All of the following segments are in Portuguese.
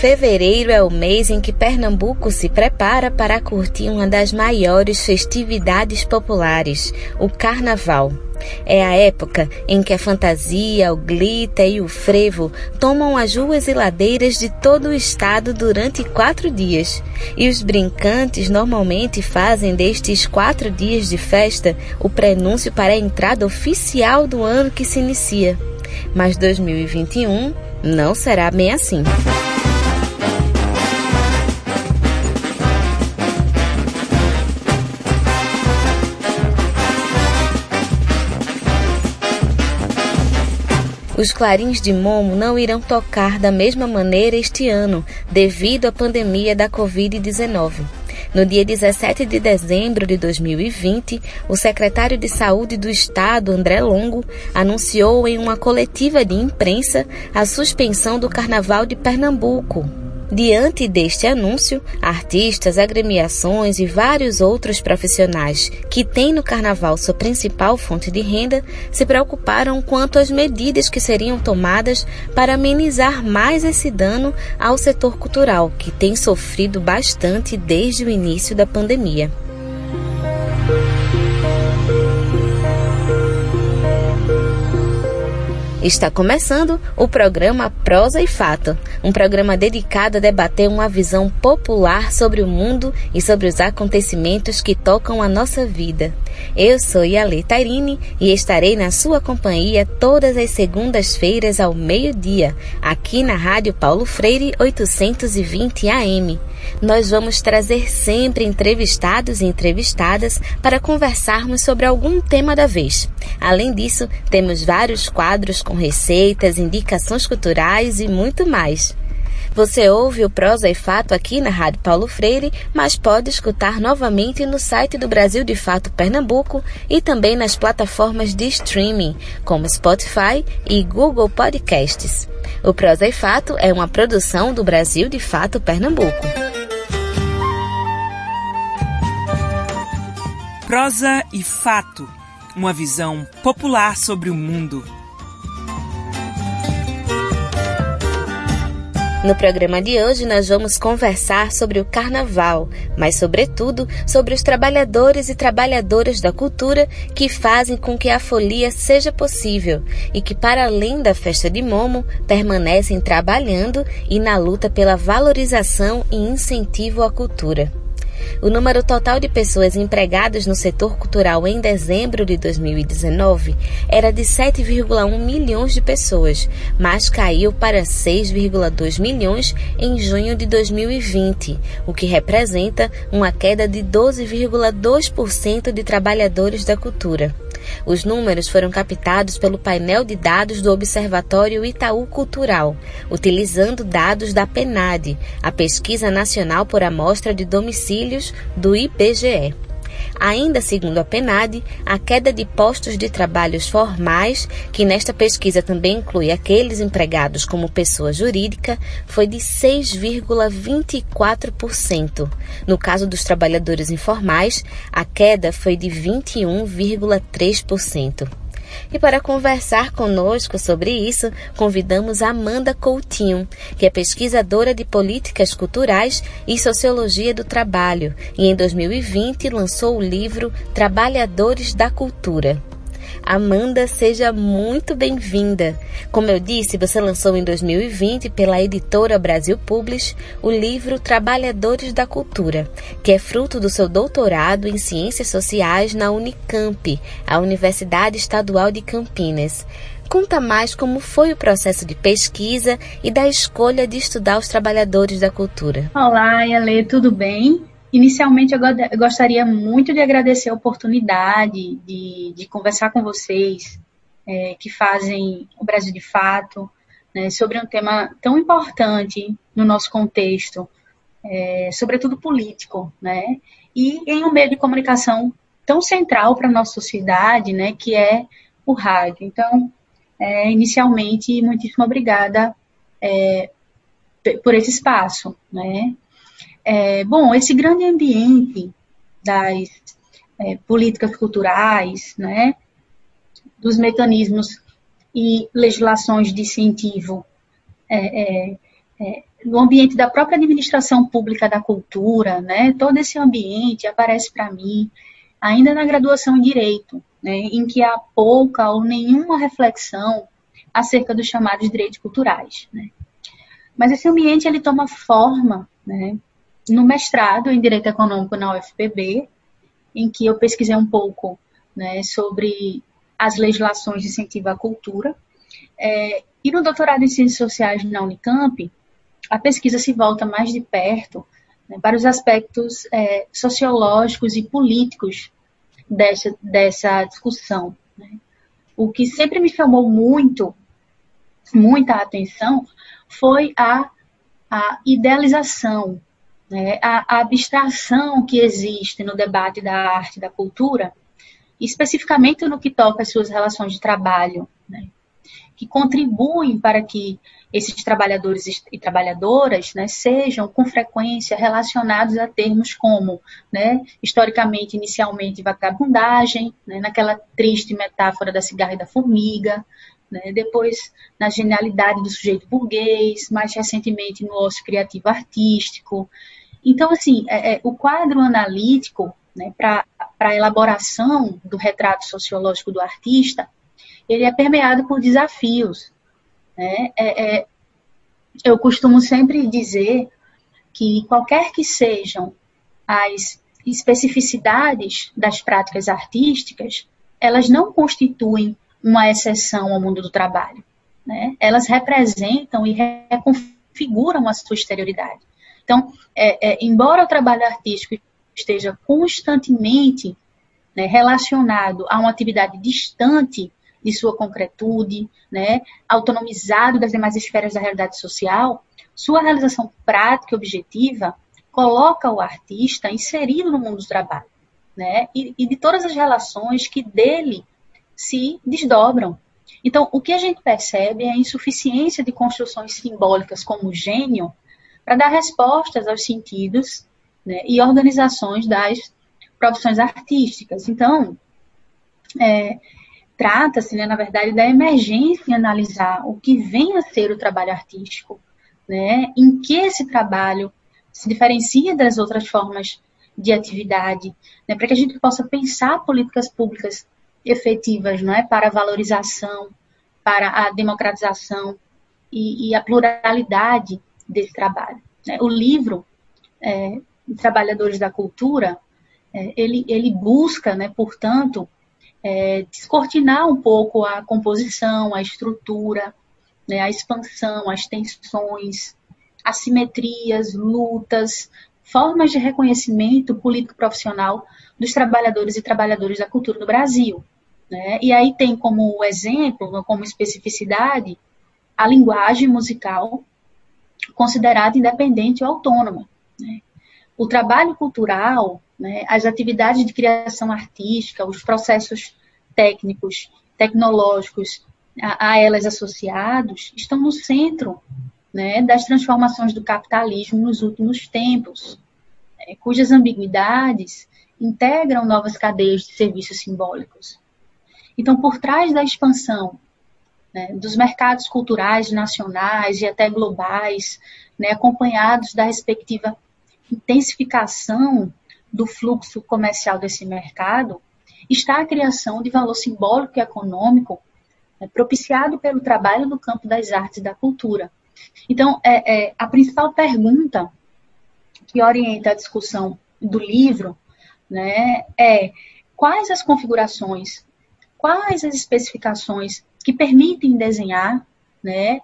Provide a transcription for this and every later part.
Fevereiro é o mês em que Pernambuco se prepara para curtir uma das maiores festividades populares, o Carnaval. É a época em que a fantasia, o glitter e o frevo tomam as ruas e ladeiras de todo o estado durante quatro dias. E os brincantes normalmente fazem destes quatro dias de festa o prenúncio para a entrada oficial do ano que se inicia. Mas 2021 não será bem assim. Os clarins de Momo não irão tocar da mesma maneira este ano, devido à pandemia da Covid-19. No dia 17 de dezembro de 2020, o secretário de Saúde do Estado, André Longo, anunciou em uma coletiva de imprensa a suspensão do Carnaval de Pernambuco, Diante deste anúncio, artistas, agremiações e vários outros profissionais que têm no carnaval sua principal fonte de renda se preocuparam quanto às medidas que seriam tomadas para amenizar mais esse dano ao setor cultural, que tem sofrido bastante desde o início da pandemia. Está começando o programa Prosa e Fato, um programa dedicado a debater uma visão popular sobre o mundo e sobre os acontecimentos que tocam a nossa vida. Eu sou Yale Tairine e estarei na sua companhia todas as segundas-feiras ao meio-dia, aqui na Rádio Paulo Freire 820 AM. Nós vamos trazer sempre entrevistados e entrevistadas para conversarmos sobre algum tema da vez. Além disso, temos vários quadros com receitas, indicações culturais e muito mais. Você ouve o Prosa e Fato aqui na Rádio Paulo Freire, mas pode escutar novamente no site do Brasil de Fato Pernambuco e também nas plataformas de streaming, como Spotify e Google Podcasts. O Prosa e Fato é uma produção do Brasil de Fato Pernambuco. Prosa e Fato uma visão popular sobre o mundo. No programa de hoje, nós vamos conversar sobre o carnaval, mas, sobretudo, sobre os trabalhadores e trabalhadoras da cultura que fazem com que a folia seja possível e que, para além da festa de Momo, permanecem trabalhando e na luta pela valorização e incentivo à cultura. O número total de pessoas empregadas no setor cultural em dezembro de 2019 era de 7,1 milhões de pessoas, mas caiu para 6,2 milhões em junho de 2020, o que representa uma queda de 12,2% de trabalhadores da cultura. Os números foram captados pelo painel de dados do Observatório Itaú Cultural, utilizando dados da PENAD, a Pesquisa Nacional por Amostra de Domicílios do IBGE. Ainda segundo a PENAD, a queda de postos de trabalhos formais, que nesta pesquisa também inclui aqueles empregados como pessoa jurídica, foi de 6,24%. No caso dos trabalhadores informais, a queda foi de 21,3%. E para conversar conosco sobre isso, convidamos Amanda Coutinho, que é pesquisadora de políticas culturais e sociologia do trabalho, e em 2020 lançou o livro Trabalhadores da Cultura. Amanda, seja muito bem-vinda. Como eu disse, você lançou em 2020 pela editora Brasil Publish o livro Trabalhadores da Cultura, que é fruto do seu doutorado em Ciências Sociais na Unicamp, a Universidade Estadual de Campinas. Conta mais como foi o processo de pesquisa e da escolha de estudar os trabalhadores da cultura. Olá, Yale, tudo bem? Inicialmente, eu gostaria muito de agradecer a oportunidade de, de conversar com vocês é, que fazem o Brasil de Fato né, sobre um tema tão importante no nosso contexto, é, sobretudo político, né, e em um meio de comunicação tão central para a nossa sociedade, né, que é o rádio. Então, é, inicialmente, muitíssimo obrigada é, por esse espaço, né, é, bom, esse grande ambiente das é, políticas culturais, né, dos mecanismos e legislações de incentivo é, é, é no ambiente da própria administração pública da cultura, né, todo esse ambiente aparece para mim ainda na graduação em direito, né, em que há pouca ou nenhuma reflexão acerca dos chamados direitos culturais. Né. Mas esse ambiente ele toma forma né, no mestrado em Direito Econômico na UFPB, em que eu pesquisei um pouco né, sobre as legislações de incentivo à cultura. É, e no doutorado em Ciências Sociais na Unicamp, a pesquisa se volta mais de perto né, para os aspectos é, sociológicos e políticos dessa, dessa discussão. Né. O que sempre me chamou muito, muita atenção, foi a, a idealização, né, a, a abstração que existe no debate da arte e da cultura, especificamente no que toca às suas relações de trabalho, né, que contribuem para que esses trabalhadores e trabalhadoras né, sejam com frequência relacionados a termos como, né, historicamente, inicialmente, vagabundagem, né, naquela triste metáfora da cigarra e da formiga, né, depois na genialidade do sujeito burguês, mais recentemente no ócio criativo artístico. Então, assim, é, é, o quadro analítico né, para a elaboração do retrato sociológico do artista, ele é permeado por desafios, né? É, é, eu costumo sempre dizer que qualquer que sejam as especificidades das práticas artísticas, elas não constituem uma exceção ao mundo do trabalho. Né? Elas representam e reconfiguram a sua exterioridade. Então, é, é, embora o trabalho artístico esteja constantemente né, relacionado a uma atividade distante de sua concretude, né, autonomizado das demais esferas da realidade social, sua realização prática e objetiva coloca o artista inserido no mundo do trabalho, né, e, e de todas as relações que dele se desdobram. Então, o que a gente percebe é a insuficiência de construções simbólicas como gênio para dar respostas aos sentidos né, e organizações das profissões artísticas. Então, é, trata-se, né, na verdade, da emergência em analisar o que vem a ser o trabalho artístico, né, em que esse trabalho se diferencia das outras formas de atividade, né, para que a gente possa pensar políticas públicas efetivas não é, para a valorização, para a democratização e, e a pluralidade desse trabalho. Né. O livro é, Trabalhadores da Cultura, é, ele, ele busca, né, portanto, é, descortinar um pouco a composição, a estrutura, né, a expansão, as tensões, assimetrias, lutas, formas de reconhecimento político-profissional dos trabalhadores e trabalhadoras da cultura no Brasil. Né? E aí tem como exemplo, como especificidade, a linguagem musical considerada independente ou autônoma. Né? O trabalho cultural né, as atividades de criação artística, os processos técnicos, tecnológicos a, a elas associados, estão no centro né, das transformações do capitalismo nos últimos tempos, né, cujas ambiguidades integram novas cadeias de serviços simbólicos. Então, por trás da expansão né, dos mercados culturais nacionais e até globais, né, acompanhados da respectiva intensificação do fluxo comercial desse mercado está a criação de valor simbólico e econômico né, propiciado pelo trabalho no campo das artes e da cultura. Então, é, é, a principal pergunta que orienta a discussão do livro né, é quais as configurações, quais as especificações que permitem desenhar né,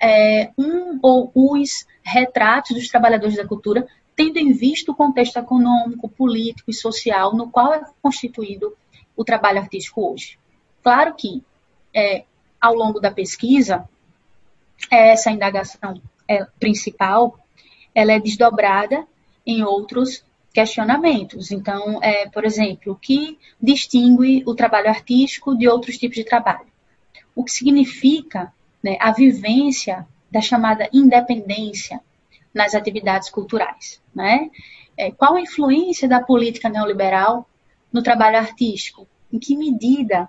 é, um ou os retratos dos trabalhadores da cultura tendo em vista o contexto econômico, político e social no qual é constituído o trabalho artístico hoje. Claro que, é, ao longo da pesquisa, essa indagação é, principal ela é desdobrada em outros questionamentos. Então, é, por exemplo, o que distingue o trabalho artístico de outros tipos de trabalho? O que significa né, a vivência da chamada independência nas atividades culturais. Né? É, qual a influência da política neoliberal no trabalho artístico? Em que medida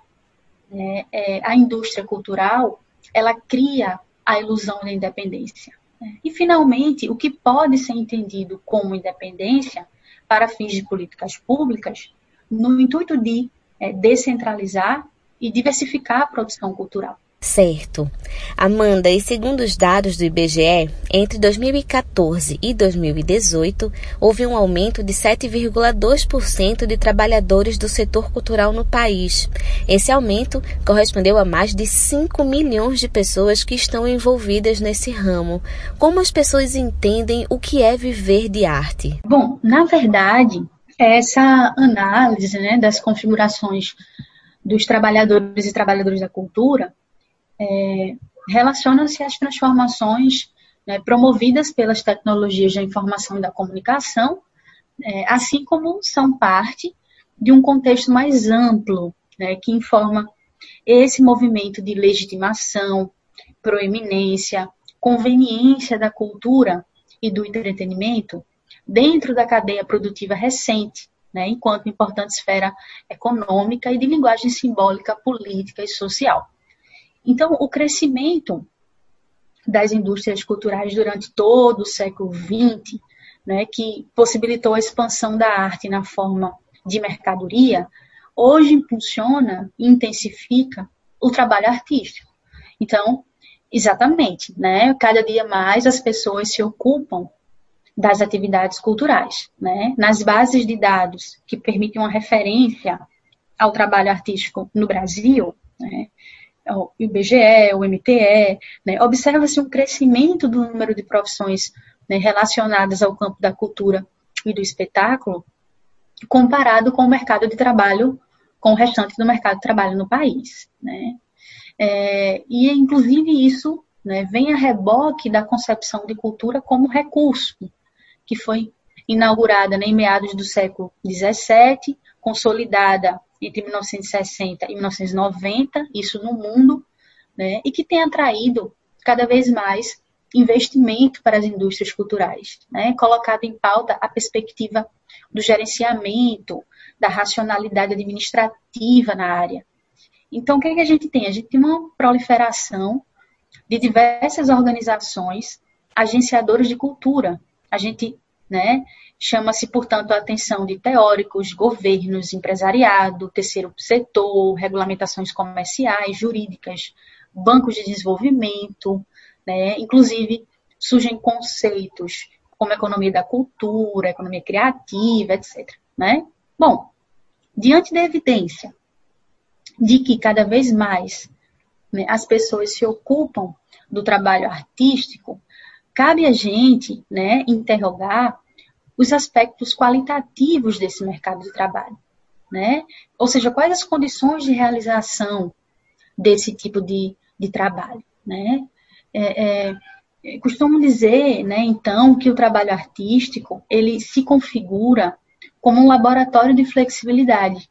né, é, a indústria cultural ela cria a ilusão da independência? E, finalmente, o que pode ser entendido como independência para fins de políticas públicas, no intuito de é, descentralizar e diversificar a produção cultural. Certo. Amanda, e segundo os dados do IBGE, entre 2014 e 2018, houve um aumento de 7,2% de trabalhadores do setor cultural no país. Esse aumento correspondeu a mais de 5 milhões de pessoas que estão envolvidas nesse ramo. Como as pessoas entendem o que é viver de arte? Bom, na verdade, essa análise né, das configurações dos trabalhadores e trabalhadoras da cultura é, relacionam-se às transformações né, promovidas pelas tecnologias da informação e da comunicação, é, assim como são parte de um contexto mais amplo, né, que informa esse movimento de legitimação, proeminência, conveniência da cultura e do entretenimento dentro da cadeia produtiva recente, né, enquanto importante esfera econômica e de linguagem simbólica, política e social. Então, o crescimento das indústrias culturais durante todo o século XX, né, que possibilitou a expansão da arte na forma de mercadoria, hoje impulsiona e intensifica o trabalho artístico. Então, exatamente, né, cada dia mais as pessoas se ocupam das atividades culturais, né, nas bases de dados que permitem uma referência ao trabalho artístico no Brasil, né, o IBGE, o MTE, né, observa-se um crescimento do número de profissões né, relacionadas ao campo da cultura e do espetáculo, comparado com o mercado de trabalho, com o restante do mercado de trabalho no país. Né. É, e, inclusive, isso né, vem a reboque da concepção de cultura como recurso, que foi inaugurada né, em meados do século XVII, consolidada entre 1960 e 1990, isso no mundo, né, e que tem atraído cada vez mais investimento para as indústrias culturais, né, colocado em pauta a perspectiva do gerenciamento, da racionalidade administrativa na área. Então, o que, é que a gente tem? A gente tem uma proliferação de diversas organizações agenciadoras de cultura. A gente né, Chama-se, portanto, a atenção de teóricos, governos, empresariado, terceiro setor, regulamentações comerciais, jurídicas, bancos de desenvolvimento, né? inclusive surgem conceitos como economia da cultura, economia criativa, etc. Né? Bom, diante da evidência de que cada vez mais né, as pessoas se ocupam do trabalho artístico, cabe a gente né, interrogar os aspectos qualitativos desse mercado de trabalho, né? Ou seja, quais as condições de realização desse tipo de, de trabalho, né? É, é, costumo dizer, né, então, que o trabalho artístico ele se configura como um laboratório de flexibilidade,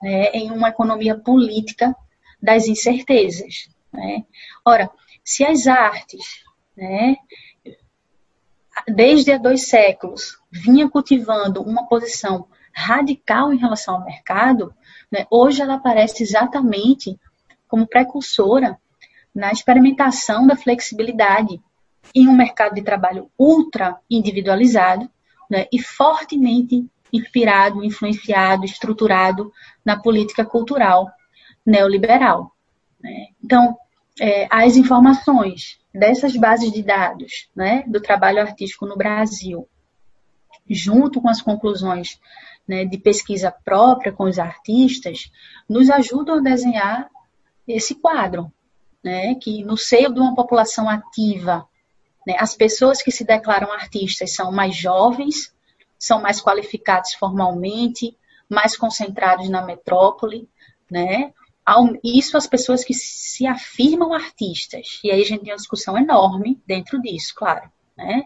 né, em uma economia política das incertezas. Né? Ora, se as artes, né, desde há dois séculos, vinha cultivando uma posição radical em relação ao mercado, né, hoje ela aparece exatamente como precursora na experimentação da flexibilidade em um mercado de trabalho ultra individualizado né, e fortemente inspirado, influenciado, estruturado na política cultural neoliberal. Né. Então, é, as informações dessas bases de dados né, do trabalho artístico no Brasil junto com as conclusões né, de pesquisa própria com os artistas, nos ajudam a desenhar esse quadro, né, que no seio de uma população ativa, né, as pessoas que se declaram artistas são mais jovens, são mais qualificados formalmente, mais concentrados na metrópole, né? Isso as pessoas que se afirmam artistas. E aí a gente tem uma discussão enorme dentro disso, claro, né?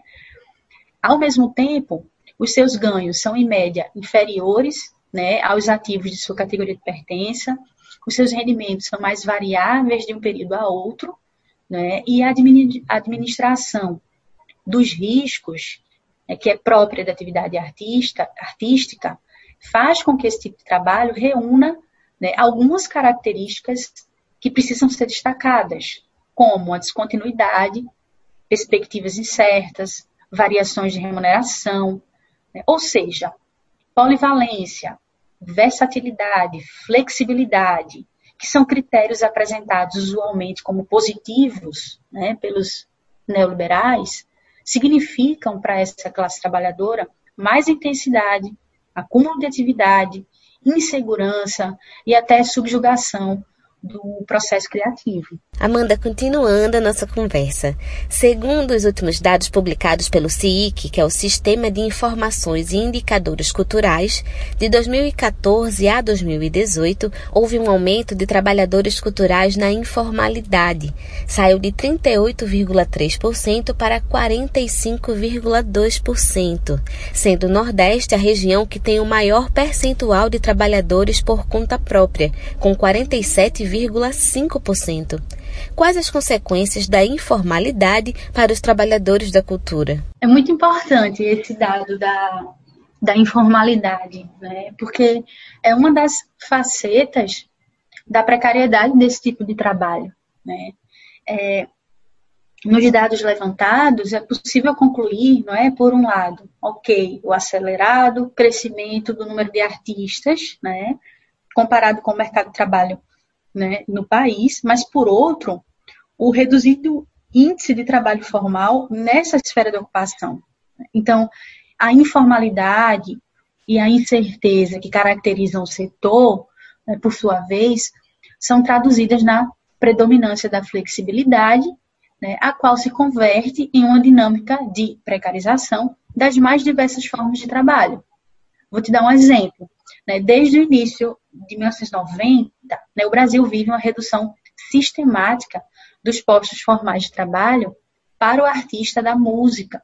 Ao mesmo tempo, os seus ganhos são, em média, inferiores né, aos ativos de sua categoria de pertença, os seus rendimentos são mais variáveis de um período a outro, né, e a administração dos riscos, né, que é própria da atividade artista, artística, faz com que esse tipo de trabalho reúna né, algumas características que precisam ser destacadas, como a descontinuidade, perspectivas incertas, variações de remuneração, né? ou seja, polivalência, versatilidade, flexibilidade, que são critérios apresentados usualmente como positivos né, pelos neoliberais, significam para essa classe trabalhadora mais intensidade, acúmulo de atividade, insegurança e até subjugação do processo criativo. Amanda, continuando a nossa conversa. Segundo os últimos dados publicados pelo CIIC, que é o Sistema de Informações e Indicadores Culturais, de 2014 a 2018, houve um aumento de trabalhadores culturais na informalidade. Saiu de 38,3% para 45,2%, sendo o Nordeste a região que tem o maior percentual de trabalhadores por conta própria, com 47,5%. Quais as consequências da informalidade para os trabalhadores da cultura? É muito importante esse dado da, da informalidade, né? porque é uma das facetas da precariedade desse tipo de trabalho. Né? É, nos dados levantados, é possível concluir, não é, por um lado, ok, o acelerado crescimento do número de artistas, né, comparado com o mercado de trabalho né, no país, mas, por outro, o reduzido índice de trabalho formal nessa esfera de ocupação. Então, a informalidade e a incerteza que caracterizam o setor, né, por sua vez, são traduzidas na predominância da flexibilidade, né, a qual se converte em uma dinâmica de precarização das mais diversas formas de trabalho. Vou te dar um exemplo. Né? Desde o início de 1990, né, o Brasil vive uma redução sistemática dos postos formais de trabalho para o artista da música.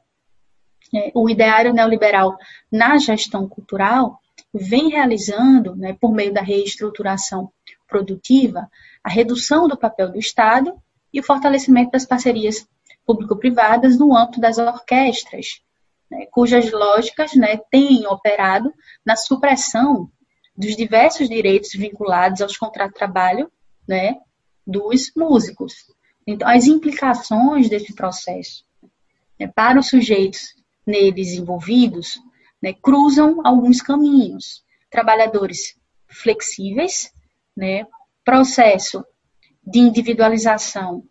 É, o ideário neoliberal na gestão cultural vem realizando, né, por meio da reestruturação produtiva, a redução do papel do Estado e o fortalecimento das parcerias público-privadas no âmbito das orquestras, né, cujas lógicas né, têm operado na supressão dos diversos direitos vinculados aos contratos de trabalho né, dos músicos. Então, as implicações desse processo né, para os sujeitos neles envolvidos né, cruzam alguns caminhos. Trabalhadores flexíveis, né, processo de individualização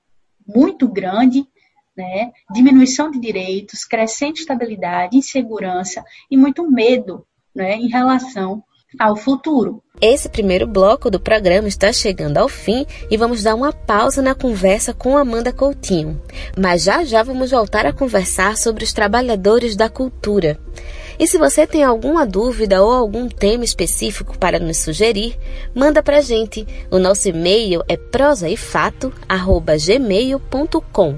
muito grande, né, diminuição de direitos, crescente estabilidade, insegurança e muito medo né, em relação ao futuro. Esse primeiro bloco do programa está chegando ao fim e vamos dar uma pausa na conversa com Amanda Coutinho. Mas já já vamos voltar a conversar sobre os trabalhadores da cultura. E se você tem alguma dúvida ou algum tema específico para nos sugerir, manda pra gente. O nosso e-mail é prosaifato@gmail.com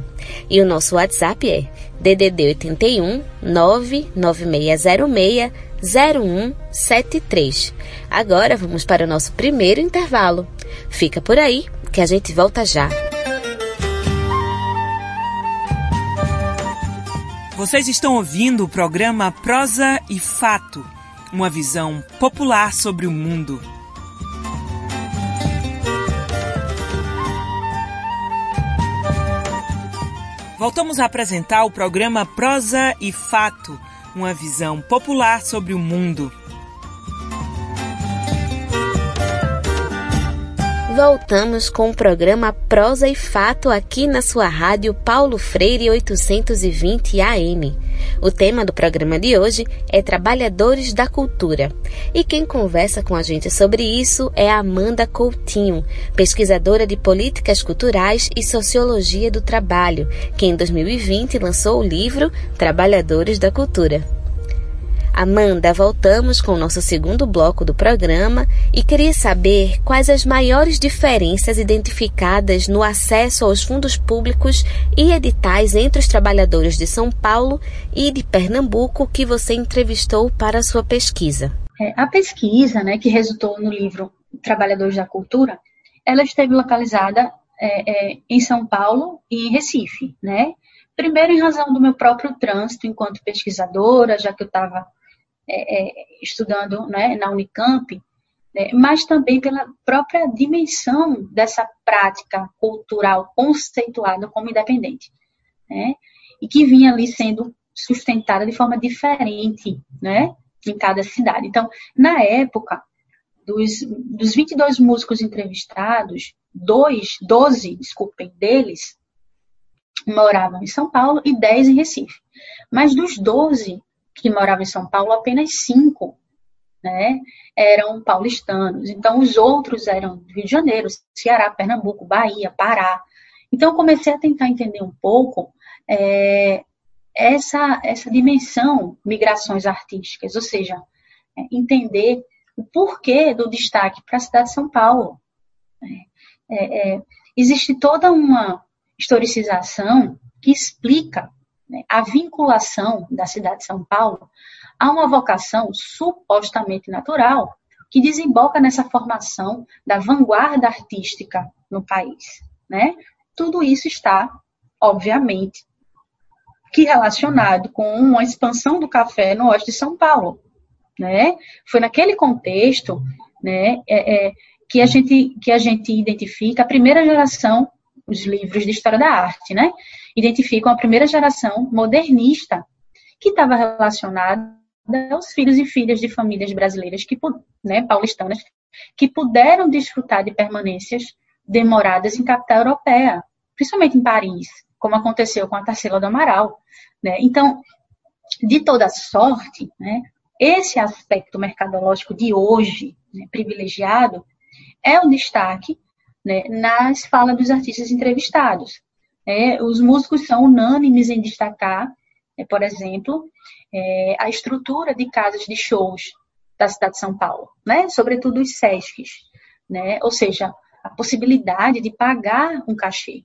e o nosso WhatsApp é DDD 81 99606 0173. Agora vamos para o nosso primeiro intervalo. Fica por aí que a gente volta já. Vocês estão ouvindo o programa Prosa e Fato, uma visão popular sobre o mundo. Voltamos a apresentar o programa Prosa e Fato uma visão popular sobre o mundo. Voltamos com o programa Prosa e Fato aqui na sua rádio Paulo Freire 820 AM. O tema do programa de hoje é Trabalhadores da Cultura. E quem conversa com a gente sobre isso é Amanda Coutinho, pesquisadora de políticas culturais e sociologia do trabalho, que em 2020 lançou o livro Trabalhadores da Cultura. Amanda, voltamos com o nosso segundo bloco do programa e queria saber quais as maiores diferenças identificadas no acesso aos fundos públicos e editais entre os trabalhadores de São Paulo e de Pernambuco que você entrevistou para a sua pesquisa. É, a pesquisa, né, que resultou no livro Trabalhadores da Cultura, ela esteve localizada é, é, em São Paulo e em Recife, né? Primeiro, em razão do meu próprio trânsito enquanto pesquisadora, já que eu estava é, é, estudando né, na Unicamp, né, mas também pela própria dimensão dessa prática cultural conceituada como independente. Né? e que vinha ali sendo sustentada de forma diferente, né, em cada cidade. Então, na época, dos, dos 22 músicos entrevistados, dois, 12, desculpem, deles moravam em São Paulo e 10 em Recife. Mas dos 12 que moravam em São Paulo, apenas 5 né, eram paulistanos. Então, os outros eram do Rio de Janeiro, Ceará, Pernambuco, Bahia, Pará. Então, eu comecei a tentar entender um pouco é, essa, essa dimensão migrações artísticas, ou seja, é, entender o porquê do destaque para a cidade de São Paulo. É, é, existe toda uma historicização que explica né, a vinculação da cidade de São Paulo a uma vocação supostamente natural que desemboca nessa formação da vanguarda artística no país. Né? Tudo isso está, obviamente, que relacionado com uma expansão do café no oeste de São Paulo. Né? Foi naquele contexto né, é, é, que, a gente, que a gente identifica a primeira geração, os livros de história da arte, né? identificam a primeira geração modernista que estava relacionada aos filhos e filhas de famílias brasileiras que, né, paulistanas que puderam desfrutar de permanências demoradas em capital europeia, principalmente em Paris, como aconteceu com a Tarsila do Amaral. Né? Então, de toda sorte, né, esse aspecto mercadológico de hoje, né, privilegiado, é o destaque né, nas falas dos artistas entrevistados. É, os músicos são unânimes em destacar, é, por exemplo, é, a estrutura de casas de shows da cidade de São Paulo, né? sobretudo os SESCs, né? ou seja, a possibilidade de pagar um cachê,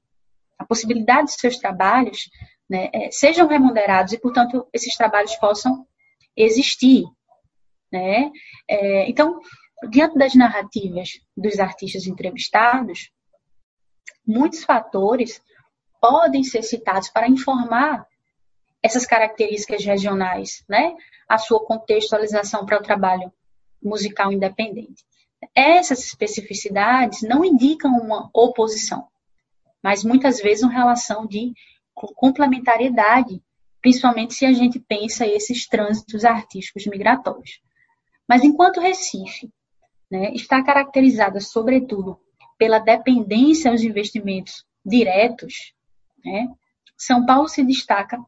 a possibilidade de seus trabalhos né, é, sejam remunerados e, portanto, esses trabalhos possam existir. Né? É, então, diante das narrativas dos artistas entrevistados, muitos fatores podem ser citados para informar essas características regionais, né? A sua contextualização para o trabalho musical independente. Essas especificidades não indicam uma oposição, mas muitas vezes uma relação de complementariedade, principalmente se a gente pensa esses trânsitos artísticos migratórios. Mas enquanto Recife né, está caracterizada, sobretudo, pela dependência aos investimentos diretos, né? São Paulo se destaca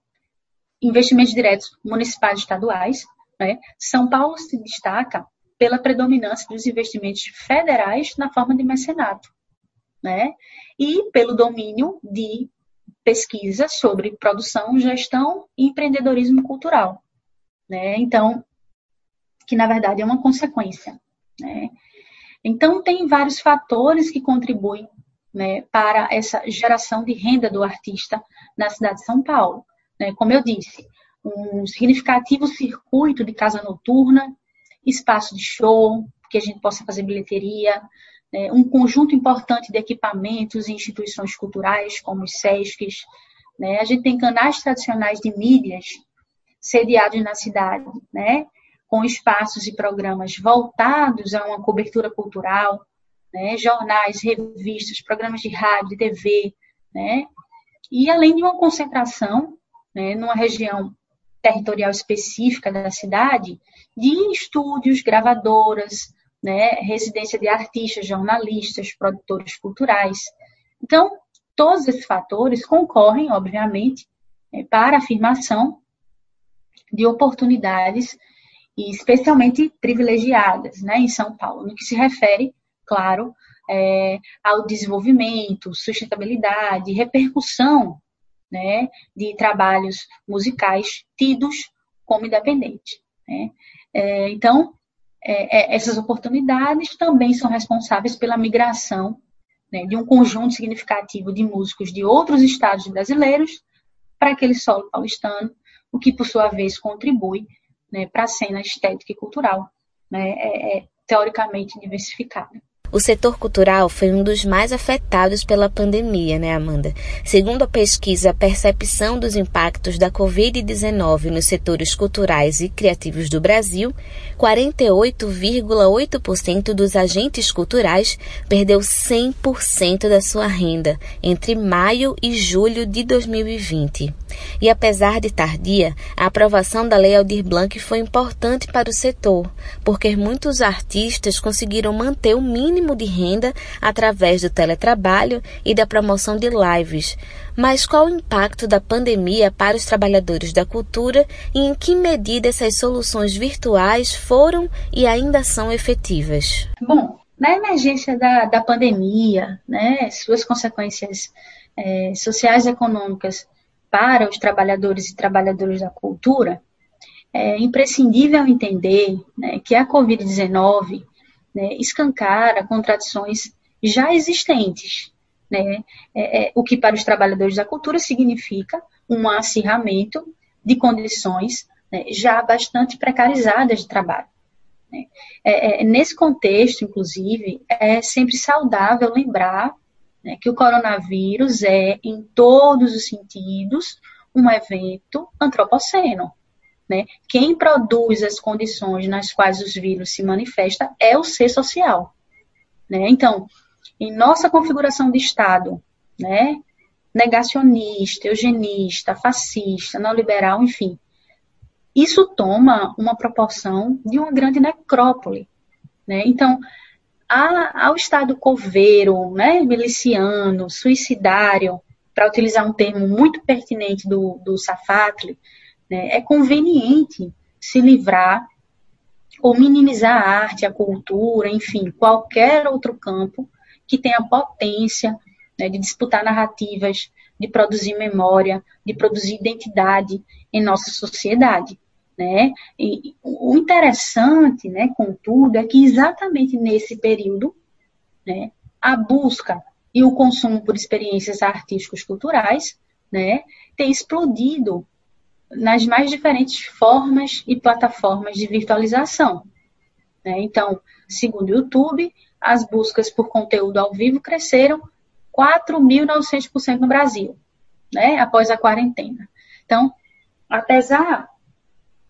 investimentos diretos municipais e estaduais. Né? São Paulo se destaca pela predominância dos investimentos federais na forma de mecenato. Né? E pelo domínio de pesquisa sobre produção, gestão e empreendedorismo cultural. Né? Então, que na verdade é uma consequência. Né? Então, tem vários fatores que contribuem né, para essa geração de renda do artista na cidade de São Paulo. Né? Como eu disse, um significativo circuito de casa noturna, espaço de show, que a gente possa fazer bilheteria, né? um conjunto importante de equipamentos e instituições culturais, como os SESCs. Né? A gente tem canais tradicionais de mídias sediados na cidade, né? Com espaços e programas voltados a uma cobertura cultural, né, jornais, revistas, programas de rádio, TV, né, e além de uma concentração né, numa região territorial específica da cidade, de estúdios, gravadoras, né, residência de artistas, jornalistas, produtores culturais. Então, todos esses fatores concorrem, obviamente, né, para a afirmação de oportunidades, especialmente privilegiadas, né, em São Paulo, no que se refere claro, é, ao desenvolvimento, sustentabilidade, repercussão né, de trabalhos musicais tidos como independentes. Né? É, então, é, é, essas oportunidades também são responsáveis pela migração né, de um conjunto significativo de músicos de outros estados brasileiros para aquele solo paulistano, o que, por sua vez, contribui né, para a cena estética e cultural, né, é, é teoricamente diversificada. O setor cultural foi um dos mais afetados pela pandemia, né, Amanda? Segundo a pesquisa Percepção dos Impactos da Covid-19 nos setores culturais e criativos do Brasil, 48,8% dos agentes culturais perdeu 100% da sua renda entre maio e julho de 2020. E apesar de tardia, a aprovação da Lei Aldir Blanc foi importante para o setor, porque muitos artistas conseguiram manter o mínimo de renda através do teletrabalho e da promoção de lives. Mas qual o impacto da pandemia para os trabalhadores da cultura e em que medida essas soluções virtuais foram e ainda são efetivas? Bom, na emergência da, da pandemia, né, suas consequências é, sociais e econômicas para os trabalhadores e trabalhadoras da cultura, é imprescindível entender né, que a Covid-19 né, escancara contradições já existentes, né, é, é, o que para os trabalhadores da cultura significa um acirramento de condições né, já bastante precarizadas de trabalho. Né. É, é, nesse contexto, inclusive, é sempre saudável lembrar né, que o coronavírus é, em todos os sentidos, um evento antropoceno. Né? Quem produz as condições nas quais os vírus se manifestam é o ser social. Né? Então, em nossa configuração de Estado, né, negacionista, eugenista, fascista, neoliberal, enfim, isso toma uma proporção de uma grande necrópole. Né? Então, ao Estado coveiro, né, miliciano, suicidário, para utilizar um termo muito pertinente do, do Safatli, né, é conveniente se livrar ou minimizar a arte, a cultura, enfim, qualquer outro campo que tenha potência né, de disputar narrativas, de produzir memória, de produzir identidade em nossa sociedade. Né? E o interessante, né, contudo, é que exatamente nesse período, né, a busca e o consumo por experiências artísticas culturais né, tem explodido nas mais diferentes formas e plataformas de virtualização. Né? Então, segundo o YouTube, as buscas por conteúdo ao vivo cresceram 4.900% no Brasil, né, após a quarentena. Então, apesar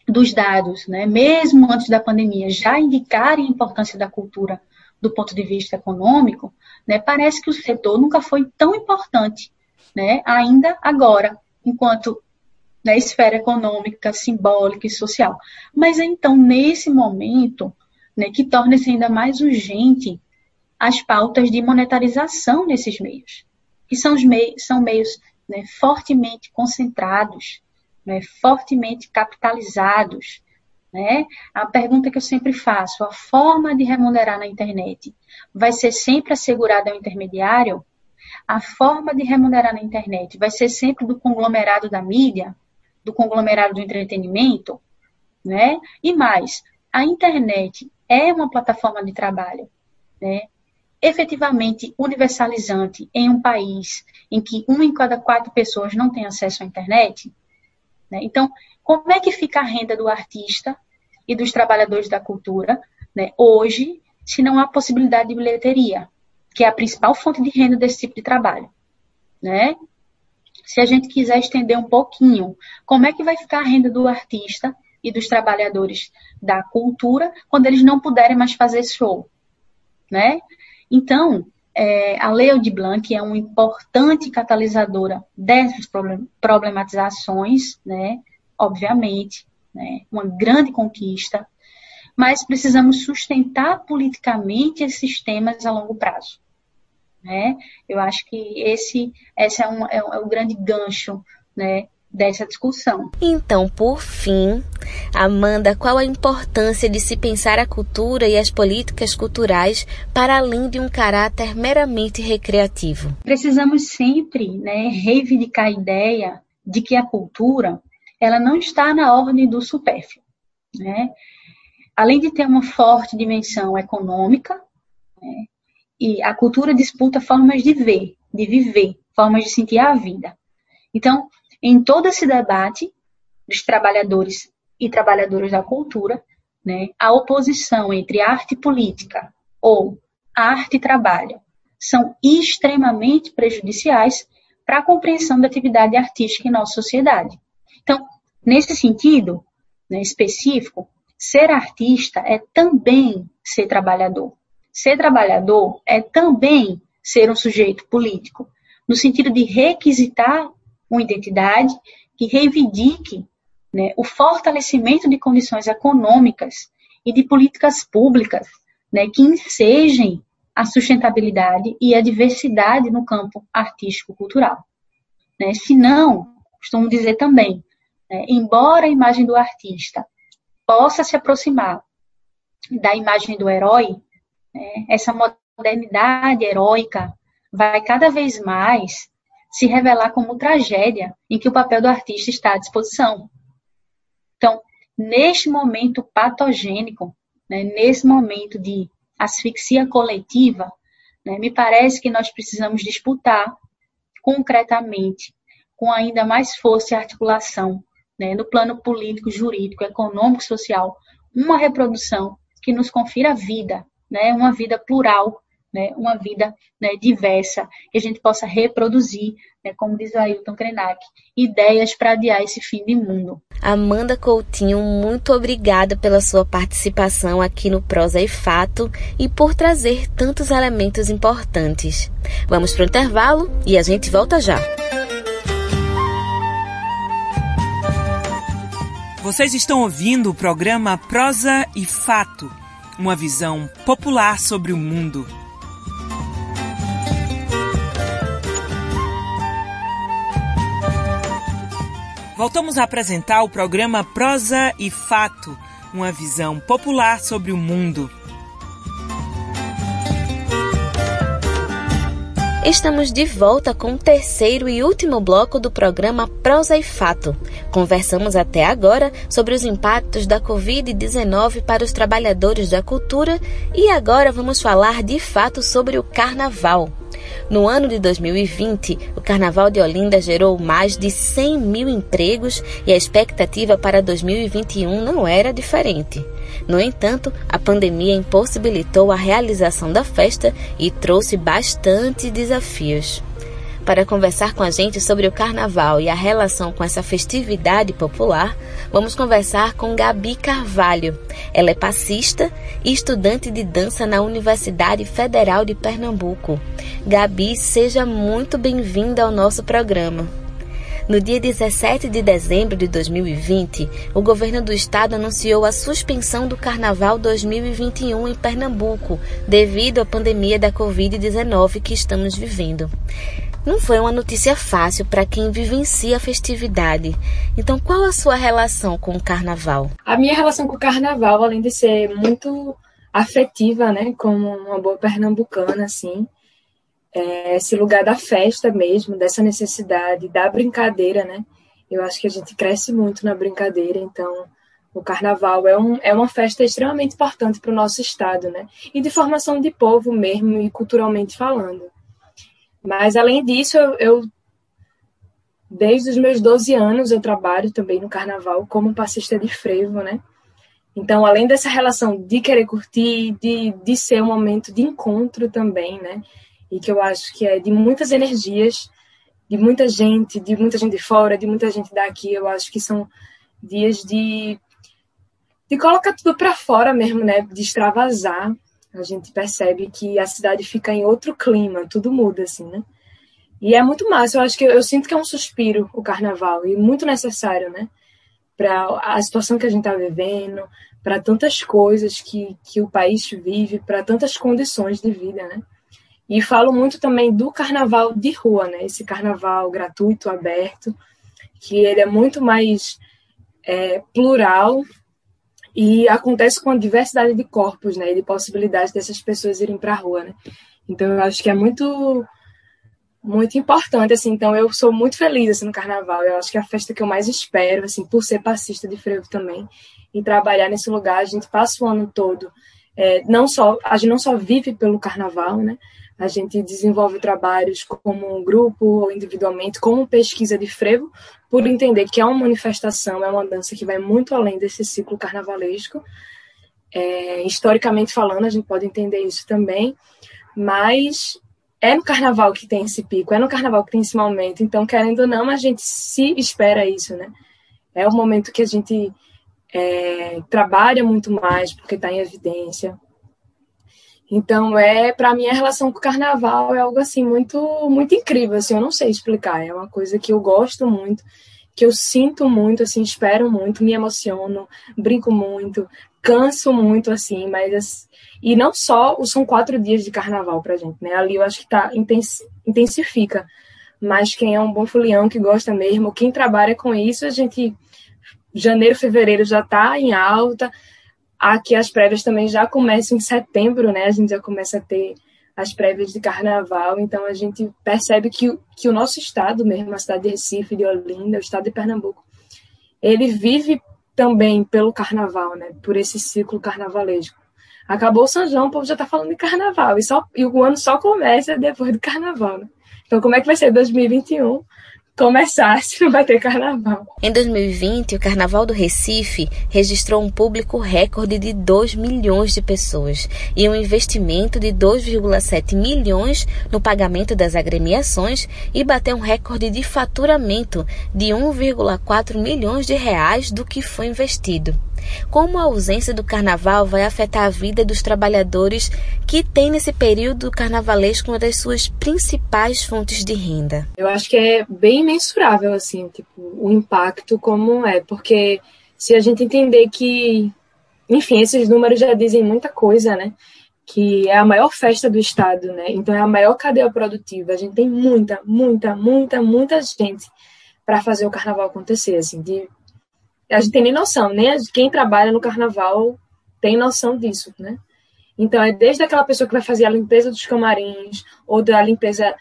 dos dados, né, mesmo antes da pandemia, já indicarem a importância da cultura do ponto de vista econômico, né, parece que o setor nunca foi tão importante, né, ainda agora, enquanto na esfera econômica, simbólica e social. Mas é então, nesse momento, né, que torna-se ainda mais urgente as pautas de monetarização nesses meios, que são, são meios né, fortemente concentrados, né, fortemente capitalizados. Né? A pergunta que eu sempre faço: a forma de remunerar na internet vai ser sempre assegurada ao intermediário? A forma de remunerar na internet vai ser sempre do conglomerado da mídia, do conglomerado do entretenimento? Né? E mais, a internet é uma plataforma de trabalho né? efetivamente universalizante em um país em que uma em cada quatro pessoas não tem acesso à internet? Né? Então, como é que fica a renda do artista e dos trabalhadores da cultura né, hoje, se não há possibilidade de bilheteria, que é a principal fonte de renda desse tipo de trabalho? Né? Se a gente quiser estender um pouquinho, como é que vai ficar a renda do artista e dos trabalhadores da cultura quando eles não puderem mais fazer show? Né? Então, é, a Lei de Blanc é uma importante catalisadora dessas problematizações, né? obviamente, né? uma grande conquista, mas precisamos sustentar politicamente esses temas a longo prazo. Né? Eu acho que esse, esse é, um, é, um, é um grande gancho né, dessa discussão. Então, por fim, Amanda, qual a importância de se pensar a cultura e as políticas culturais para além de um caráter meramente recreativo? Precisamos sempre né, reivindicar a ideia de que a cultura ela não está na ordem do supérfluo. Né? Além de ter uma forte dimensão econômica, né, e a cultura disputa formas de ver, de viver, formas de sentir a vida. Então, em todo esse debate dos trabalhadores e trabalhadoras da cultura, né, a oposição entre arte e política ou arte e trabalho são extremamente prejudiciais para a compreensão da atividade artística em nossa sociedade. Então, nesse sentido né, específico, ser artista é também ser trabalhador. Ser trabalhador é também ser um sujeito político, no sentido de requisitar uma identidade que reivindique né, o fortalecimento de condições econômicas e de políticas públicas né, que ensejem a sustentabilidade e a diversidade no campo artístico-cultural. Né? Se não, costumo dizer também, né, embora a imagem do artista possa se aproximar da imagem do herói, né, essa modernidade heróica vai cada vez mais se revelar como tragédia em que o papel do artista está à disposição. Então, neste momento patogênico, né, nesse momento de asfixia coletiva, né, me parece que nós precisamos disputar concretamente, com ainda mais força e articulação, né, no plano político, jurídico, econômico, social, uma reprodução que nos confira vida, né, uma vida plural, né, uma vida né, diversa, que a gente possa reproduzir, né, como diz o Ailton Krenak, ideias para adiar esse fim de mundo. Amanda Coutinho, muito obrigada pela sua participação aqui no Prosa e Fato e por trazer tantos elementos importantes. Vamos para o intervalo e a gente volta já. Vocês estão ouvindo o programa Prosa e Fato, uma visão popular sobre o mundo. Voltamos a apresentar o programa Prosa e Fato, uma visão popular sobre o mundo. Estamos de volta com o terceiro e último bloco do programa Prosa e Fato. Conversamos até agora sobre os impactos da Covid-19 para os trabalhadores da cultura e agora vamos falar de fato sobre o carnaval. No ano de 2020, o Carnaval de Olinda gerou mais de 100 mil empregos e a expectativa para 2021 não era diferente. No entanto, a pandemia impossibilitou a realização da festa e trouxe bastante desafios. Para conversar com a gente sobre o carnaval e a relação com essa festividade popular, vamos conversar com Gabi Carvalho. Ela é passista e estudante de dança na Universidade Federal de Pernambuco. Gabi, seja muito bem-vinda ao nosso programa. No dia 17 de dezembro de 2020, o governo do estado anunciou a suspensão do Carnaval 2021 em Pernambuco, devido à pandemia da Covid-19 que estamos vivendo. Não foi uma notícia fácil para quem vivencia a festividade. Então, qual a sua relação com o carnaval? A minha relação com o carnaval, além de ser muito afetiva, né, como uma boa pernambucana, assim, é esse lugar da festa mesmo, dessa necessidade da brincadeira, né? Eu acho que a gente cresce muito na brincadeira, então o carnaval é, um, é uma festa extremamente importante para o nosso estado, né? E de formação de povo mesmo e culturalmente falando. Mas, além disso, eu, eu, desde os meus 12 anos, eu trabalho também no carnaval como passista de frevo, né? Então, além dessa relação de querer curtir, de, de ser um momento de encontro também, né? E que eu acho que é de muitas energias, de muita gente, de muita gente de fora, de muita gente daqui, eu acho que são dias de, de colocar tudo para fora mesmo, né? De extravasar a gente percebe que a cidade fica em outro clima, tudo muda, assim, né? E é muito massa, eu acho que eu, sinto que é um suspiro o carnaval, e muito necessário, né? Para a situação que a gente está vivendo, para tantas coisas que, que o país vive, para tantas condições de vida, né? E falo muito também do carnaval de rua, né? Esse carnaval gratuito, aberto, que ele é muito mais é, plural e acontece com a diversidade de corpos, né, e de possibilidades dessas pessoas irem para a rua, né? Então eu acho que é muito muito importante assim. Então eu sou muito feliz assim no carnaval. Eu acho que é a festa que eu mais espero, assim, por ser passista de frevo também e trabalhar nesse lugar, a gente passa o ano todo é, não só a gente não só vive pelo carnaval, né? A gente desenvolve trabalhos como um grupo ou individualmente, como pesquisa de frevo, por entender que é uma manifestação, é uma dança que vai muito além desse ciclo carnavalesco. É, historicamente falando, a gente pode entender isso também, mas é no carnaval que tem esse pico, é no carnaval que tem esse momento. Então, querendo ou não, a gente se espera isso, né? É o momento que a gente é, trabalha muito mais, porque está em evidência. Então, é para mim a relação com o carnaval é algo assim muito muito incrível, assim, eu não sei explicar, é uma coisa que eu gosto muito, que eu sinto muito, assim, espero muito, me emociono, brinco muito, canso muito, assim, mas e não só são quatro dias de carnaval pra gente, né? Ali eu acho que tá, intensifica. Mas quem é um bom folião, que gosta mesmo, quem trabalha com isso, a gente. Janeiro, fevereiro já tá em alta. Aqui as prévias também já começam em setembro, né? A gente já começa a ter as prévias de carnaval, então a gente percebe que, que o nosso estado mesmo, a cidade de Recife, de Olinda, o estado de Pernambuco, ele vive também pelo carnaval, né? Por esse ciclo carnavalesco. Acabou o São João, o povo já está falando de carnaval. E, só, e o ano só começa depois do carnaval. Né? Então, como é que vai ser 2021? Começar se não vai ter carnaval. Em 2020, o Carnaval do Recife registrou um público recorde de 2 milhões de pessoas e um investimento de 2,7 milhões no pagamento das agremiações e bateu um recorde de faturamento de 1,4 milhões de reais do que foi investido. Como a ausência do carnaval vai afetar a vida dos trabalhadores que têm nesse período carnavalesco uma das suas principais fontes de renda? Eu acho que é bem mensurável, assim, tipo, o impacto como é, porque se a gente entender que, enfim, esses números já dizem muita coisa, né? que é a maior festa do estado, né? Então é a maior cadeia produtiva. A gente tem muita, muita, muita, muita gente para fazer o carnaval acontecer, assim, de a gente tem nem noção, nem quem trabalha no carnaval tem noção disso, né? Então, é desde aquela pessoa que vai fazer a limpeza dos camarins, ou da limpeza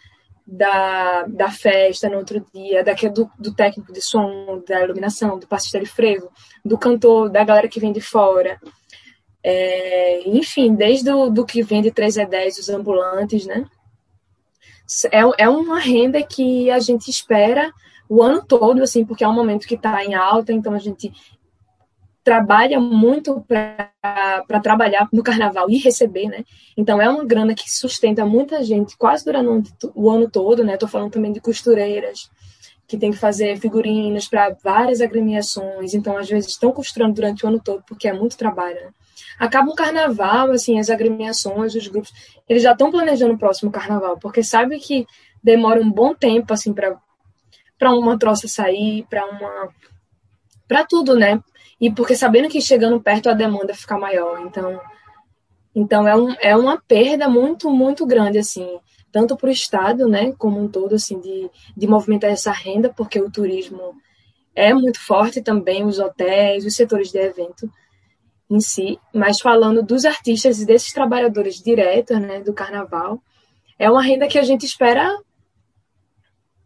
da, da festa no outro dia, daqui do, do técnico de som, da iluminação, do passista de frevo, do cantor, da galera que vem de fora. É, enfim, desde do que vem de 3 a 10, os ambulantes, né? É, é uma renda que a gente espera o ano todo, assim, porque é um momento que está em alta, então a gente trabalha muito para trabalhar no carnaval e receber, né? Então é uma grana que sustenta muita gente quase durante o ano todo, né? Estou falando também de costureiras que tem que fazer figurinos para várias agremiações, então às vezes estão costurando durante o ano todo porque é muito trabalho. Né? Acaba o carnaval, assim, as agremiações, os grupos, eles já estão planejando o próximo carnaval, porque sabe que demora um bom tempo assim para para uma troça sair, para uma para tudo, né? E porque sabendo que chegando perto a demanda fica maior, então então é, um, é uma perda muito muito grande assim, tanto para o estado, né, como um todo assim de, de movimentar essa renda, porque o turismo é muito forte também, os hotéis, os setores de evento em si, mas falando dos artistas e desses trabalhadores diretos, né, do carnaval, é uma renda que a gente espera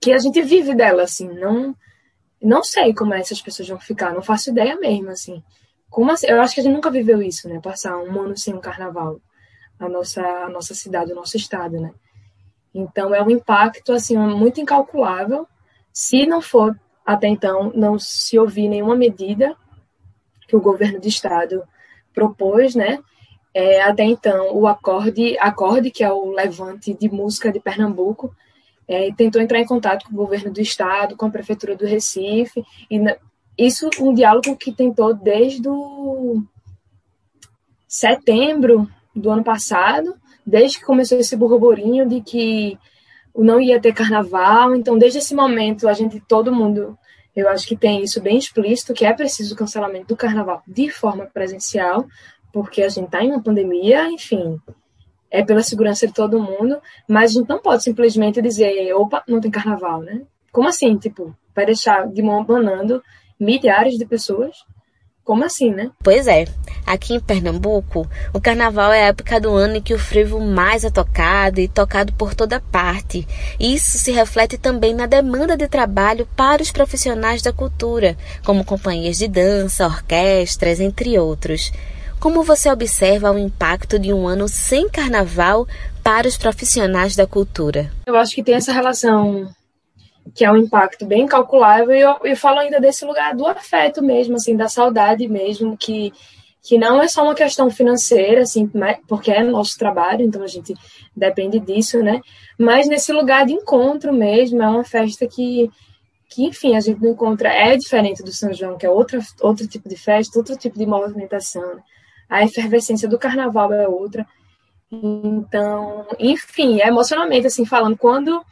que a gente vive dela, assim, não não sei como essas pessoas vão ficar, não faço ideia mesmo, assim. Como assim? Eu acho que a gente nunca viveu isso, né? Passar um ano sem um carnaval, a nossa a nossa cidade, o nosso estado, né? Então é um impacto assim muito incalculável. Se não for até então não se ouvir nenhuma medida que o governo de estado propôs, né? É, até então o acorde, acorde que é o levante de música de Pernambuco, é, tentou entrar em contato com o governo do estado, com a prefeitura do Recife, e isso um diálogo que tentou desde o setembro do ano passado, desde que começou esse burburinho de que não ia ter carnaval, então desde esse momento a gente, todo mundo, eu acho que tem isso bem explícito, que é preciso o cancelamento do carnaval de forma presencial, porque a gente está em uma pandemia, enfim, é pela segurança de todo mundo, mas a gente não pode simplesmente dizer, opa, não tem carnaval, né? Como assim? Tipo, vai deixar de mão abanando milhares de pessoas? Como assim, né? Pois é. Aqui em Pernambuco, o carnaval é a época do ano em que o frevo mais é tocado e tocado por toda parte. Isso se reflete também na demanda de trabalho para os profissionais da cultura, como companhias de dança, orquestras, entre outros. Como você observa o impacto de um ano sem carnaval para os profissionais da cultura? Eu acho que tem essa relação que é um impacto bem calculável e eu, eu falo ainda desse lugar do afeto mesmo, assim, da saudade mesmo que que não é só uma questão financeira, assim, porque é nosso trabalho, então a gente depende disso, né? Mas nesse lugar de encontro mesmo, é uma festa que, que enfim, a gente não encontra, é diferente do São João, que é outra, outro tipo de festa, outro tipo de movimentação. Né? A efervescência do carnaval é outra. Então, enfim, é emocionamento, assim, falando, quando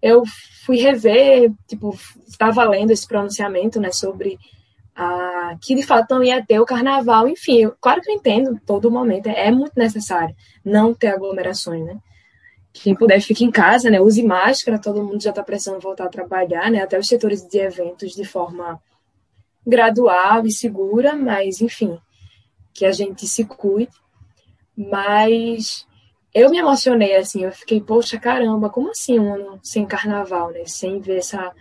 eu fui rever, tipo, estava lendo esse pronunciamento, né, sobre a, que de fato não ia ter o carnaval, enfim, eu, claro que eu entendo todo momento, é, é muito necessário não ter aglomerações, né? Quem puder fique em casa, né? Use máscara, todo mundo já está precisando voltar a trabalhar, né? Até os setores de eventos de forma gradual e segura, mas enfim, que a gente se cuide. Mas eu me emocionei, assim, eu fiquei, poxa, caramba, como assim um ano sem carnaval, né? Sem ver essa.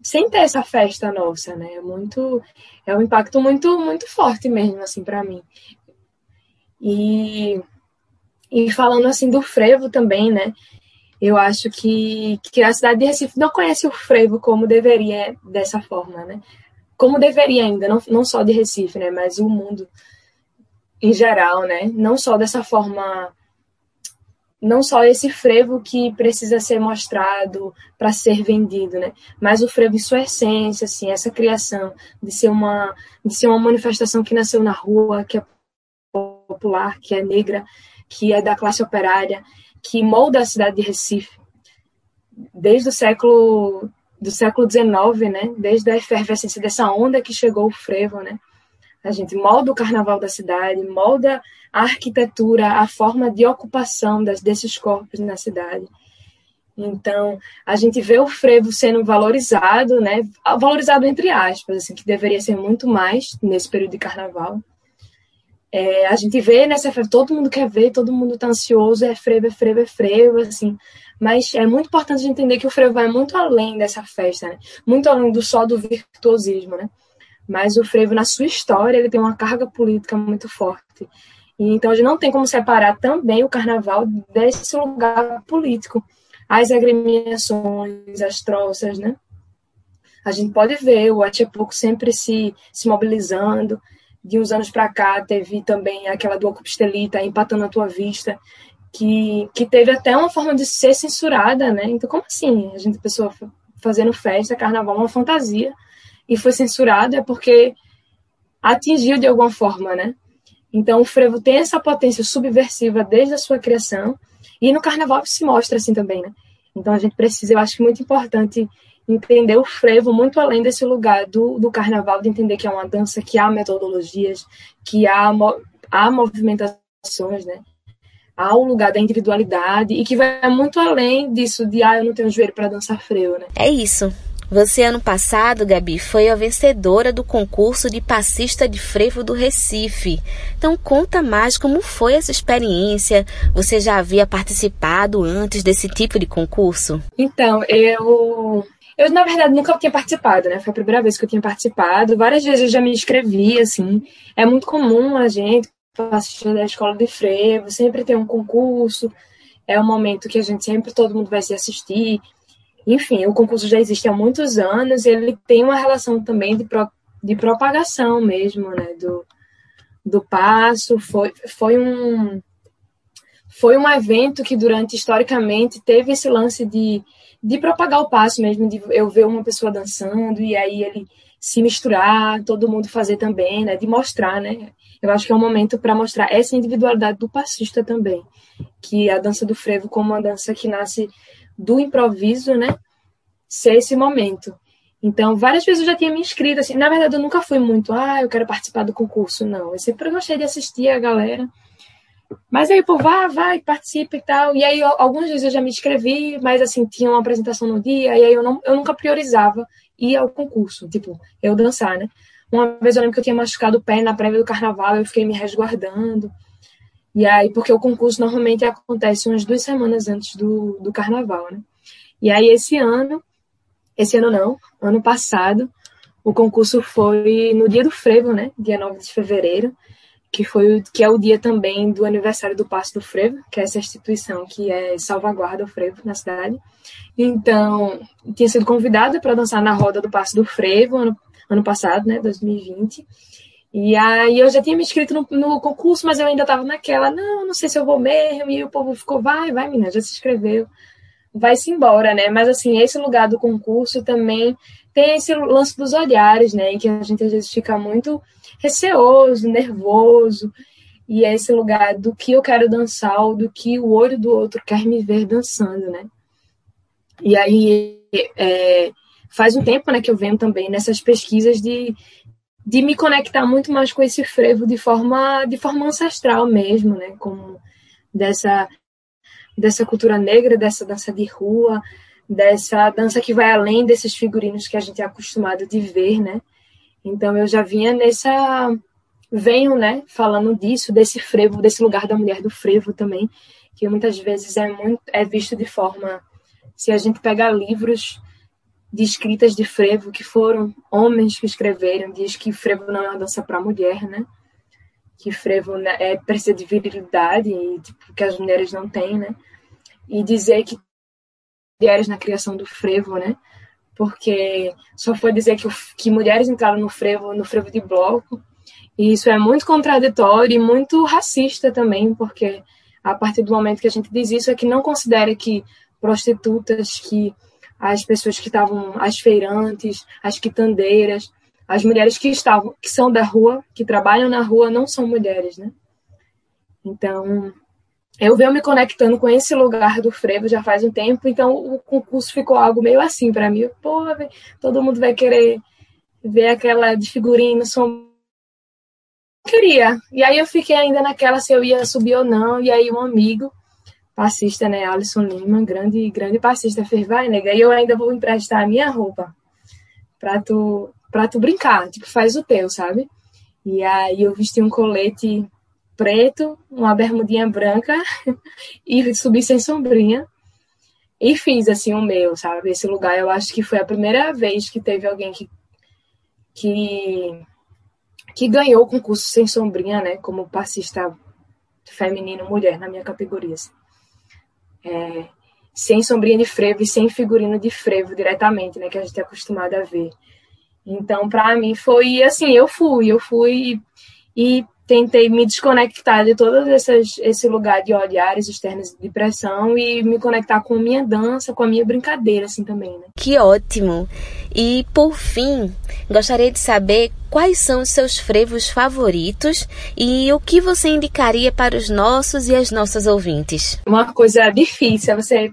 Sem ter essa festa nossa, né? É muito. É um impacto muito, muito forte mesmo, assim, para mim. E, e falando, assim, do frevo também, né? Eu acho que, que a cidade de Recife não conhece o frevo como deveria, dessa forma, né? Como deveria ainda, não, não só de Recife, né? Mas o mundo em geral, né? Não só dessa forma, não só esse frevo que precisa ser mostrado para ser vendido, né? Mas o frevo em sua essência, assim, essa criação de ser uma de ser uma manifestação que nasceu na rua, que é popular, que é negra, que é da classe operária, que molda a cidade de Recife desde o século do século XIX, né? Desde a efervescência dessa onda que chegou o frevo, né? A gente molda o carnaval da cidade, molda a arquitetura, a forma de ocupação das, desses corpos na cidade. Então, a gente vê o frevo sendo valorizado, né? Valorizado entre aspas, assim, que deveria ser muito mais nesse período de carnaval. É, a gente vê nessa todo mundo quer ver, todo mundo está ansioso, é frevo, é frevo, é frevo, assim. Mas é muito importante entender que o frevo vai muito além dessa festa, né? Muito além do só do virtuosismo, né? mas o frevo, na sua história, ele tem uma carga política muito forte. E, então, a gente não tem como separar também o carnaval desse lugar político. As agremiações, as troças, né? A gente pode ver o Atiapuco sempre se, se mobilizando. De uns anos para cá, teve também aquela do Ocupestelita, Empatando a Tua Vista, que, que teve até uma forma de ser censurada, né? Então, como assim? A gente, pessoa fazendo festa, carnaval, uma fantasia e foi censurado é porque atingiu de alguma forma, né? Então o frevo tem essa potência subversiva desde a sua criação e no carnaval se mostra assim também, né? Então a gente precisa, eu acho muito importante entender o frevo muito além desse lugar do, do carnaval, de entender que é uma dança, que há metodologias, que há, há movimentações, né? Há o lugar da individualidade e que vai muito além disso de, ah, eu não tenho joelho para dançar frevo, né? É isso. Você, ano passado, Gabi, foi a vencedora do concurso de passista de frevo do Recife. Então, conta mais como foi essa experiência. Você já havia participado antes desse tipo de concurso? Então, eu. Eu, na verdade, nunca tinha participado, né? Foi a primeira vez que eu tinha participado. Várias vezes eu já me inscrevi, assim. É muito comum a gente, passista da escola de frevo, sempre tem um concurso. É um momento que a gente sempre, todo mundo vai se assistir enfim, o concurso já existe há muitos anos ele tem uma relação também de, pro, de propagação mesmo, né, do, do passo. Foi, foi um foi um evento que durante historicamente teve esse lance de, de propagar o passo mesmo, de eu ver uma pessoa dançando e aí ele se misturar, todo mundo fazer também, né, de mostrar, né? Eu acho que é um momento para mostrar essa individualidade do passista também, que a dança do frevo como uma dança que nasce do improviso, né? Ser esse momento. Então, várias vezes eu já tinha me inscrito, assim, na verdade eu nunca fui muito, ah, eu quero participar do concurso, não. Eu sempre gostei de assistir a galera. Mas aí, pô, vai, vai, participa e tal. E aí, algumas vezes eu já me inscrevi, mas assim, tinha uma apresentação no dia, e aí eu, não, eu nunca priorizava ir ao concurso, tipo, eu dançar, né? Uma vez eu lembro que eu tinha machucado o pé na prévia do carnaval, eu fiquei me resguardando. E aí, porque o concurso normalmente acontece umas duas semanas antes do, do carnaval, né? E aí, esse ano, esse ano não, ano passado, o concurso foi no dia do frevo, né? Dia 9 de fevereiro, que foi que é o dia também do aniversário do Passo do Frevo, que é essa instituição que é salvaguarda o frevo na cidade. Então, tinha sido convidada para dançar na roda do Passo do Frevo ano, ano passado, né, 2020. E aí eu já tinha me inscrito no, no concurso, mas eu ainda estava naquela, não, não sei se eu vou mesmo. E o povo ficou, vai, vai, menina, já se inscreveu. Vai-se embora, né? Mas assim, esse lugar do concurso também tem esse lance dos olhares, né? Em que a gente às vezes fica muito receoso, nervoso. E é esse lugar do que eu quero dançar, ou do que o olho do outro quer me ver dançando, né? E aí é, faz um tempo né, que eu venho também nessas pesquisas de de me conectar muito mais com esse frevo de forma de forma ancestral mesmo, né? Como dessa dessa cultura negra, dessa dança de rua, dessa dança que vai além desses figurinos que a gente é acostumado de ver, né? Então eu já vinha nessa venho, né, falando disso, desse frevo, desse lugar da mulher do frevo também, que muitas vezes é muito é visto de forma se a gente pegar livros de escritas de frevo que foram homens que escreveram, diz que frevo não é uma dança para mulher, né? Que frevo né, é, precisa de virilidade, e, tipo, que as mulheres não têm, né? E dizer que mulheres na criação do frevo, né? Porque só foi dizer que, que mulheres entraram no frevo, no frevo de bloco, e isso é muito contraditório e muito racista também, porque a partir do momento que a gente diz isso é que não considera que prostitutas, que as pessoas que estavam, as feirantes, as quitandeiras, as mulheres que estavam, que são da rua, que trabalham na rua, não são mulheres, né? Então, eu venho me conectando com esse lugar do frevo já faz um tempo, então o concurso ficou algo meio assim para mim. Pô, todo mundo vai querer ver aquela de figurino, som... Queria. E aí eu fiquei ainda naquela se eu ia subir ou não, e aí um amigo passista, né, Alisson Lima, grande, grande passista, fez, vai, nega, e eu ainda vou emprestar a minha roupa pra tu, pra tu brincar, tipo, faz o teu, sabe? E aí eu vesti um colete preto, uma bermudinha branca e subi sem sombrinha e fiz, assim, o meu, sabe? Esse lugar, eu acho que foi a primeira vez que teve alguém que, que, que ganhou o concurso sem sombrinha, né, como passista feminino mulher na minha categoria. Assim é, sem sombrinha de frevo e sem figurino de frevo diretamente, né, que a gente é acostumado a ver. Então, para mim foi assim, eu fui, eu fui e tentei me desconectar de esses, esse lugar de olhares externos de pressão e me conectar com a minha dança, com a minha brincadeira, assim, também, né? Que ótimo! E, por fim, gostaria de saber quais são os seus frevos favoritos e o que você indicaria para os nossos e as nossas ouvintes. Uma coisa difícil é você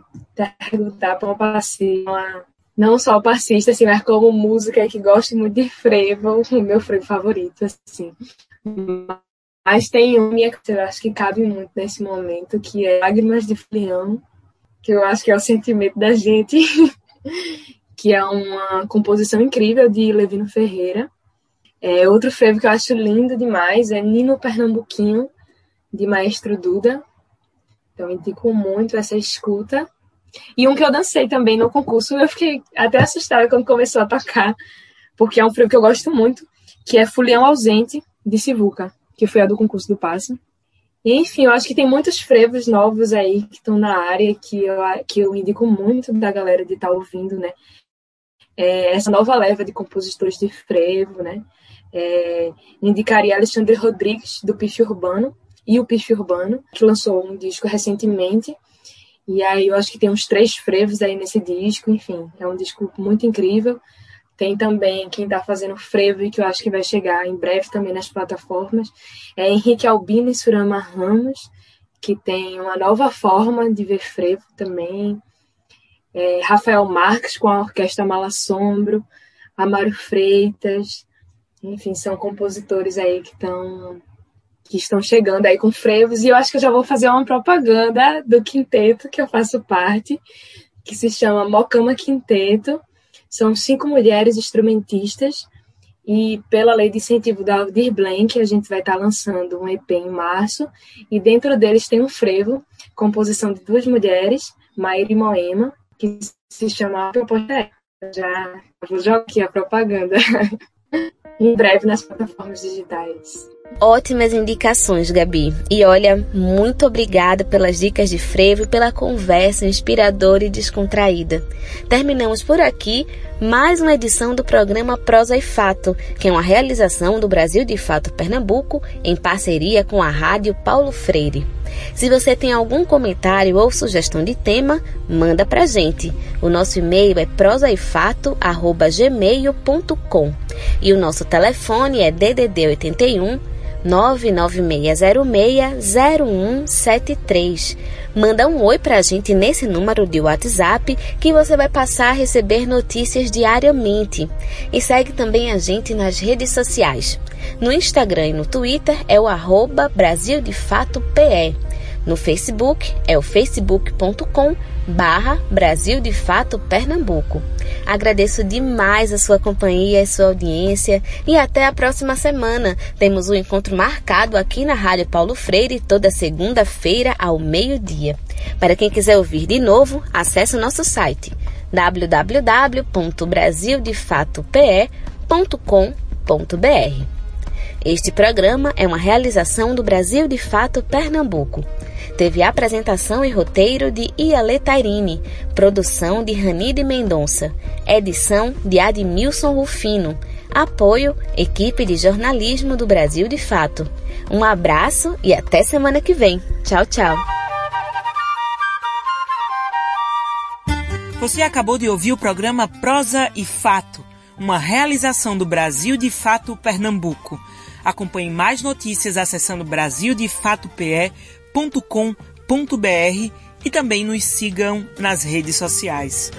perguntar para uma passista, não só o passista, assim, mas como música que gosta muito de frevo, o meu frevo favorito, assim. Mas tem uma que eu acho que cabe muito nesse momento, que é Lágrimas de Fleão, que eu acho que é o sentimento da gente, que é uma composição incrível de Levino Ferreira. É, outro frevo que eu acho lindo demais é Nino Pernambuquinho, de Maestro Duda. Então, indico muito essa escuta. E um que eu dancei também no concurso, eu fiquei até assustada quando começou a tocar, porque é um frevo que eu gosto muito, que é Fulião Ausente, de Sivuca que foi a do concurso do passe. E, enfim, eu acho que tem muitos frevos novos aí que estão na área que eu, que eu indico muito da galera de estar tá ouvindo, né? É, essa nova leva de compositores de frevo, né? É, indicaria Alexandre Rodrigues, do Pife Urbano, e o Pife Urbano, que lançou um disco recentemente. E aí eu acho que tem uns três frevos aí nesse disco, enfim, é um disco muito incrível. Tem também quem está fazendo frevo e que eu acho que vai chegar em breve também nas plataformas. É Henrique Albino e Surama Ramos, que tem uma nova forma de ver frevo também. É Rafael Marques com a Orquestra Malassombro, Amaro Freitas, enfim, são compositores aí que estão que estão chegando aí com frevos e eu acho que eu já vou fazer uma propaganda do quinteto que eu faço parte, que se chama Mocama Quinteto, são cinco mulheres instrumentistas e pela lei de incentivo da Aldir Blank, a gente vai estar lançando um EP em março e dentro deles tem um frevo, composição de duas mulheres, Maíra e Moema, que se chama Proposta Já vou jogar aqui a propaganda. em breve nas plataformas digitais. Ótimas indicações, Gabi. E olha, muito obrigada pelas dicas de frevo e pela conversa inspiradora e descontraída. Terminamos por aqui mais uma edição do programa Prosa e Fato, que é uma realização do Brasil de Fato Pernambuco em parceria com a Rádio Paulo Freire. Se você tem algum comentário ou sugestão de tema, manda pra gente. O nosso e-mail é prosaefato@gmail.com e o nosso telefone é DDD 81 996060173. Manda um oi pra gente nesse número de WhatsApp que você vai passar a receber notícias diariamente. E segue também a gente nas redes sociais. No Instagram e no Twitter é o arroba Brasil de Fato PE. No Facebook é o facebook.com barra Brasil de Fato Pernambuco. Agradeço demais a sua companhia e sua audiência e até a próxima semana. Temos um encontro marcado aqui na Rádio Paulo Freire toda segunda-feira ao meio-dia. Para quem quiser ouvir de novo, acesse o nosso site www.brasildefatope.com.br. Este programa é uma realização do Brasil de Fato Pernambuco. Teve apresentação e roteiro de Iale Tairine, produção de Ranide Mendonça, edição de Admilson Rufino, apoio equipe de jornalismo do Brasil de Fato. Um abraço e até semana que vem. Tchau, tchau. Você acabou de ouvir o programa Prosa e Fato, uma realização do Brasil de Fato Pernambuco. Acompanhe mais notícias acessando brasildefatope.com.br e também nos sigam nas redes sociais.